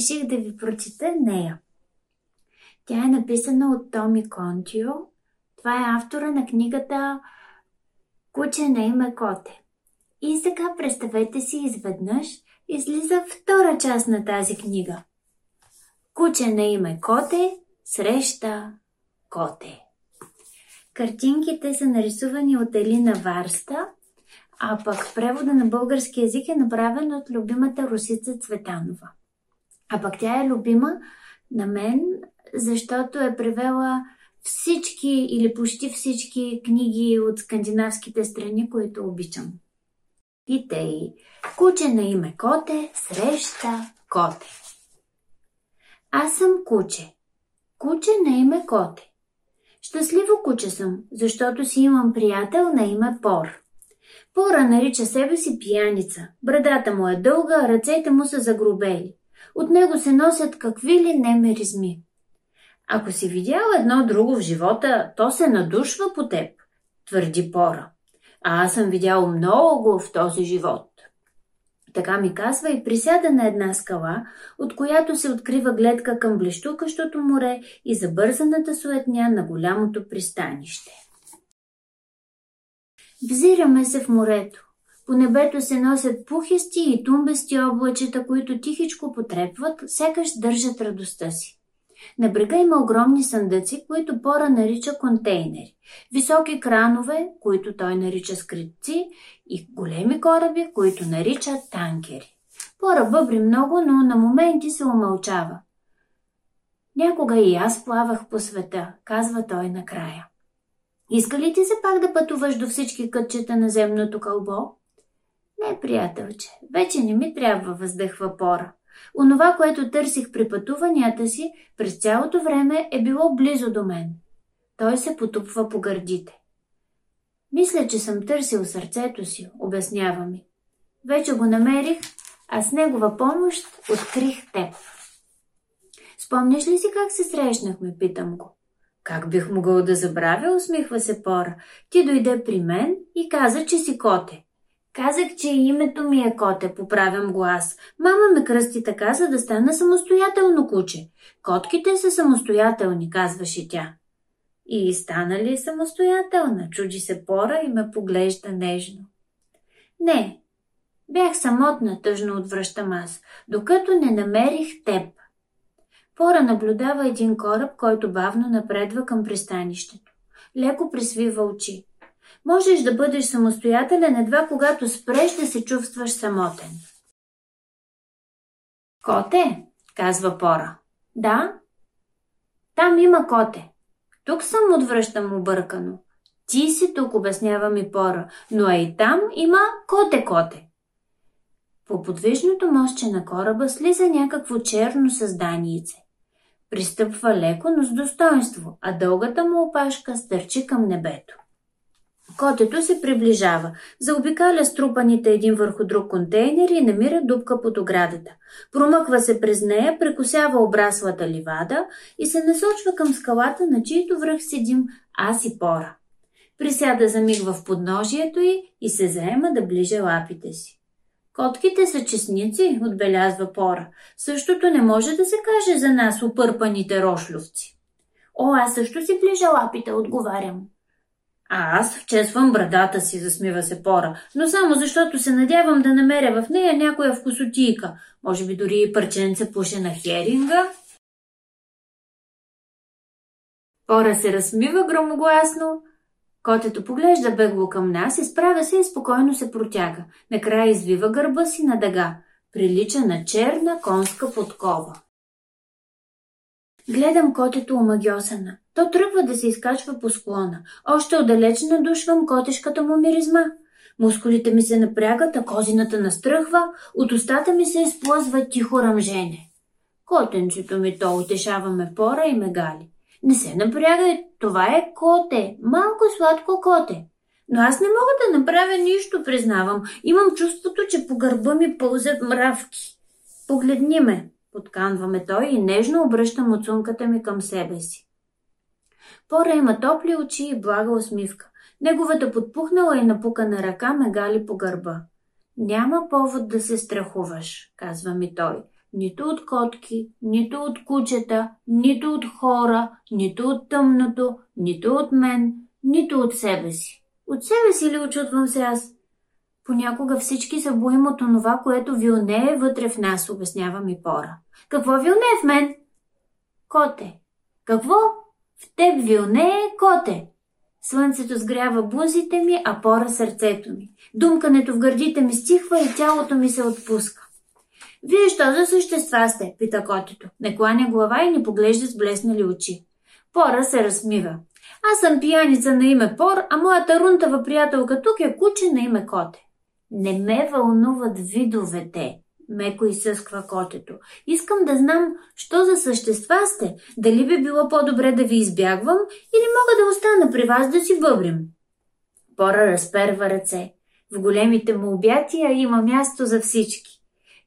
реших да ви прочита нея. Тя е написана от Томи Контио. Това е автора на книгата Куче на име Коте. И сега представете си изведнъж излиза втора част на тази книга. Куче на име Коте среща Коте. Картинките са нарисувани от Елина Варста, а пък превода на български язик е направен от любимата Русица Цветанова. А пък тя е любима на мен, защото е превела всички или почти всички книги от скандинавските страни, които обичам. И тъй, куче на име Коте среща Коте. Аз съм куче. Куче на име Коте. Щастливо куче съм, защото си имам приятел на име Пор. Пора нарича себе си пияница. Брадата му е дълга, ръцете му са загрубели. От него се носят какви ли не меризми. Ако си видял едно друго в живота, то се надушва по теб, твърди Пора. А аз съм видял много в този живот. Така ми казва и присяда на една скала, от която се открива гледка към блещукащото море и забързаната суетня на голямото пристанище. Взираме се в морето. По небето се носят пухести и тумбести облачета, които тихичко потрепват, сякаш държат радостта си. На брега има огромни съндъци, които Пора нарича контейнери, високи кранове, които той нарича скритци и големи кораби, които нарича танкери. Пора бъбри много, но на моменти се умълчава. Някога и аз плавах по света, казва той накрая. Иска ли ти се пак да пътуваш до всички кътчета на земното кълбо? Приятелче, вече не ми трябва, въздъхва Пора. Онова, което търсих при пътуванията си, през цялото време е било близо до мен. Той се потупва по гърдите. Мисля, че съм търсил сърцето си, обяснява ми. Вече го намерих, а с негова помощ открих теб. Спомняш ли си как се срещнахме, питам го. Как бих могъл да забравя, усмихва се Пора. Ти дойде при мен и каза, че си коте. Казах, че името ми е Коте, поправям го аз. Мама ме кръсти така, за да стана самостоятелно куче. Котките са самостоятелни, казваше тя. И стана ли самостоятелна? Чуди се пора и ме поглежда нежно. Не, бях самотна, тъжно отвръщам аз, докато не намерих теб. Пора наблюдава един кораб, който бавно напредва към пристанището. Леко присвива очи. Можеш да бъдеш самостоятелен едва когато спреш да се чувстваш самотен. Коте, казва Пора. Да? Там има коте. Тук съм, отвръщам объркано. Ти си тук, обяснява ми Пора, но а и там има коте-коте. По подвижното мостче на кораба слиза някакво черно създаниеце. Пристъпва леко, но с достоинство, а дългата му опашка стърчи към небето. Котето се приближава, заобикаля струпаните един върху друг контейнери и намира дупка под оградата. Промъква се през нея, прекусява обраслата ливада и се насочва към скалата, на чието връх седим аз и пора. Присяда за миг в подножието й и се заема да ближе лапите си. Котките са честници, отбелязва Пора. Същото не може да се каже за нас, опърпаните рошлювци. О, аз също си ближа лапите, отговарям. А аз вчесвам брадата си, засмива се Пора, но само защото се надявам да намеря в нея някоя вкусотийка, може би дори и парченце пушена херинга. Пора се разсмива громогласно. Котето поглежда бегло към нас, изправя се и спокойно се протяга. Накрая извива гърба си на дъга. Прилича на черна конска подкова. Гледам котето омагьосана. То тръгва да се изкачва по склона. Още отдалеч надушвам котешката му миризма. Мускулите ми се напрягат, а козината настръхва, от устата ми се изплъзва тихо ръмжене. Котенцето ми то утешава ме пора и ме гали. Не се напрягай, това е коте, малко сладко коте. Но аз не мога да направя нищо, признавам. Имам чувството, че по гърба ми пълзят мравки. Погледни ме, подканваме той и нежно обръща муцунката ми към себе си. Пора има топли очи и блага усмивка. Неговата подпухнала и напукана ръка ме гали по гърба. Няма повод да се страхуваш, казва ми той. Нито от котки, нито от кучета, нито от хора, нито от тъмното, нито от мен, нито от себе си. От себе си ли очутвам се аз? Понякога всички се боим от онова, което вилнее вътре в нас, обяснява ми Пора. Какво вилнее в мен? Коте. Какво? В теб вилнее коте. Слънцето сгрява бузите ми, а пора сърцето ми. Думкането в гърдите ми стихва и тялото ми се отпуска. Вие що за същества сте? пита котето. Не кланя глава и ни поглежда с блеснали очи. Пора се размива. Аз съм пияница на име Пор, а моята рунтава приятелка тук е куче на име Коте. Не ме вълнуват видовете, меко изсъсква котето. Искам да знам, що за същества сте. Дали би било по-добре да ви избягвам или мога да остана при вас да си бъбрим? Пора разперва ръце. В големите му обятия има място за всички.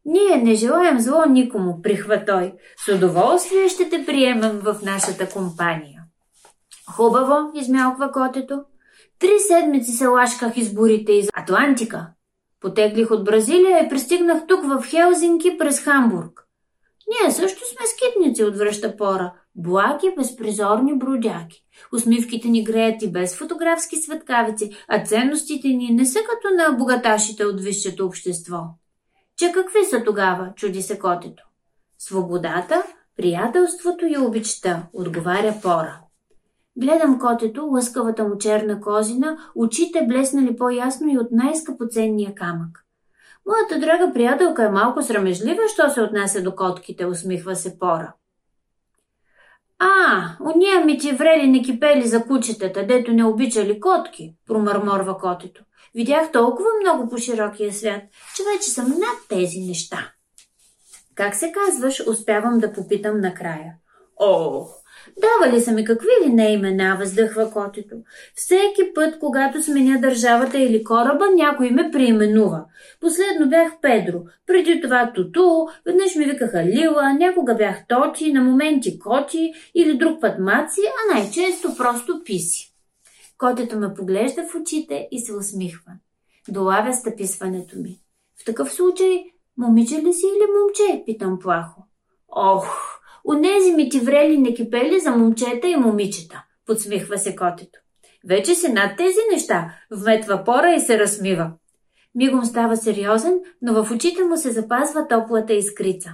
Ние не желаем зло никому, прихва той. С удоволствие ще те приемем в нашата компания. Хубаво, измялква котето. Три седмици се лашках изборите из Атлантика. Потеглих от Бразилия и пристигнах тук в Хелзинки през Хамбург. Ние също сме скитници, отвръща Пора. Благи, безпризорни бродяки. Усмивките ни греят и без фотографски светкавици, а ценностите ни не са като на богаташите от висшето общество. Че какви са тогава, чуди се котето. Свободата, приятелството и обичта, отговаря Пора. Гледам котето, лъскавата му черна козина, очите блеснали по-ясно и от най-скъпоценния камък. Моята драга приятелка е малко срамежлива, що се отнася до котките, усмихва се Пора. А, уния ми ти врели не кипели за кучетата, дето не обичали котки, промърморва котето. Видях толкова много по широкия свят, че вече съм над тези неща. Как се казваш, успявам да попитам накрая. О, Давали са ми какви ли не имена, въздъхва котето. Всеки път, когато сменя държавата или кораба, някой ме преименува. Последно бях Педро, преди това Туту, веднъж ми викаха Лила, някога бях Тоти, на моменти Коти или друг път Маци, а най-често просто Писи. Котето ме поглежда в очите и се усмихва. Долавя стъписването ми. В такъв случай, момиче ли си или момче? Питам плахо. Ох, Онези ми ти врели не кипели за момчета и момичета, подсмихва се котето. Вече си над тези неща, вметва пора и се размива. Мигом става сериозен, но в очите му се запазва топлата искрица.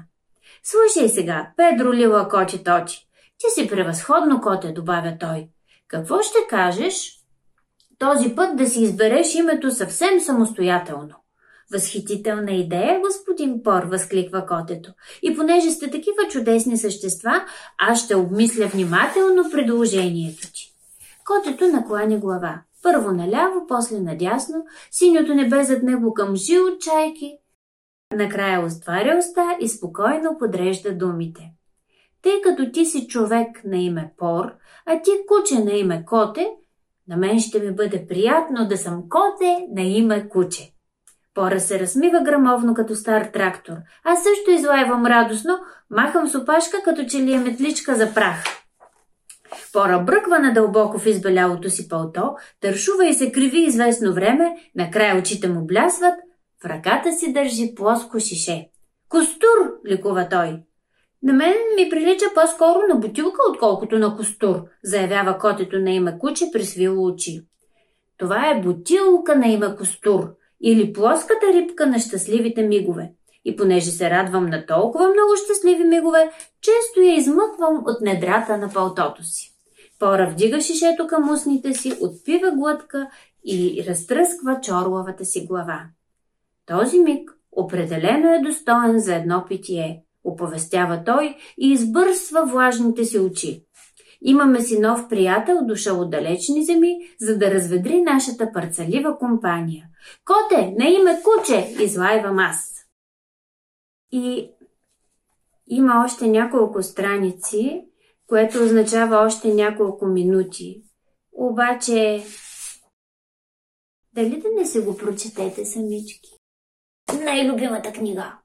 Слушай сега, Педро Лила Коти Точи. Ти си превъзходно коте, добавя той. Какво ще кажеш? Този път да си избереш името съвсем самостоятелно. Възхитителна идея, господин Пор, възкликва котето. И понеже сте такива чудесни същества, аз ще обмисля внимателно предложението ти. Котето накланя глава. Първо наляво, после надясно, синьото небе зад него към жил чайки. Накрая отваря уста и спокойно подрежда думите. Тъй като ти си човек на име Пор, а ти куче на име Коте, на мен ще ми бъде приятно да съм коте на име Куче. Пора се размива грамовно като стар трактор. Аз също излаевам радостно, махам с опашка, като че ли е метличка за прах. Пора бръква надълбоко в избелялото си пълто, тършува и се криви известно време, накрая очите му блясват, в ръката си държи плоско шише. Костур, ликува той. На мен ми прилича по-скоро на бутилка, отколкото на костур, заявява котето на име куче при свило очи. Това е бутилка на име костур, или плоската рибка на щастливите мигове. И понеже се радвам на толкова много щастливи мигове, често я измъквам от недрата на палтото си. Пора вдига шишето към устните си, отпива глътка и разтръсква чорловата си глава. Този миг определено е достоен за едно питие, оповестява той и избърсва влажните си очи. Имаме си нов приятел, дошъл от далечни земи, за да разведри нашата парцалива компания. Коте, на име куче, излайвам аз. И има още няколко страници, което означава още няколко минути. Обаче, дали да не се го прочетете самички? Най-любимата книга.